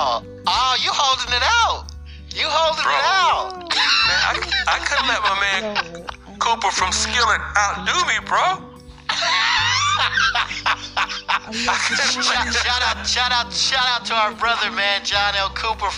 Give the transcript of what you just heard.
Oh, oh, you holding it out. You holding Bro. it out. Man, I, I couldn't let my man Cooper from Skillet outdo me, bro. Shout, shout out, shout out, shout out to our brother, man, John L. Cooper.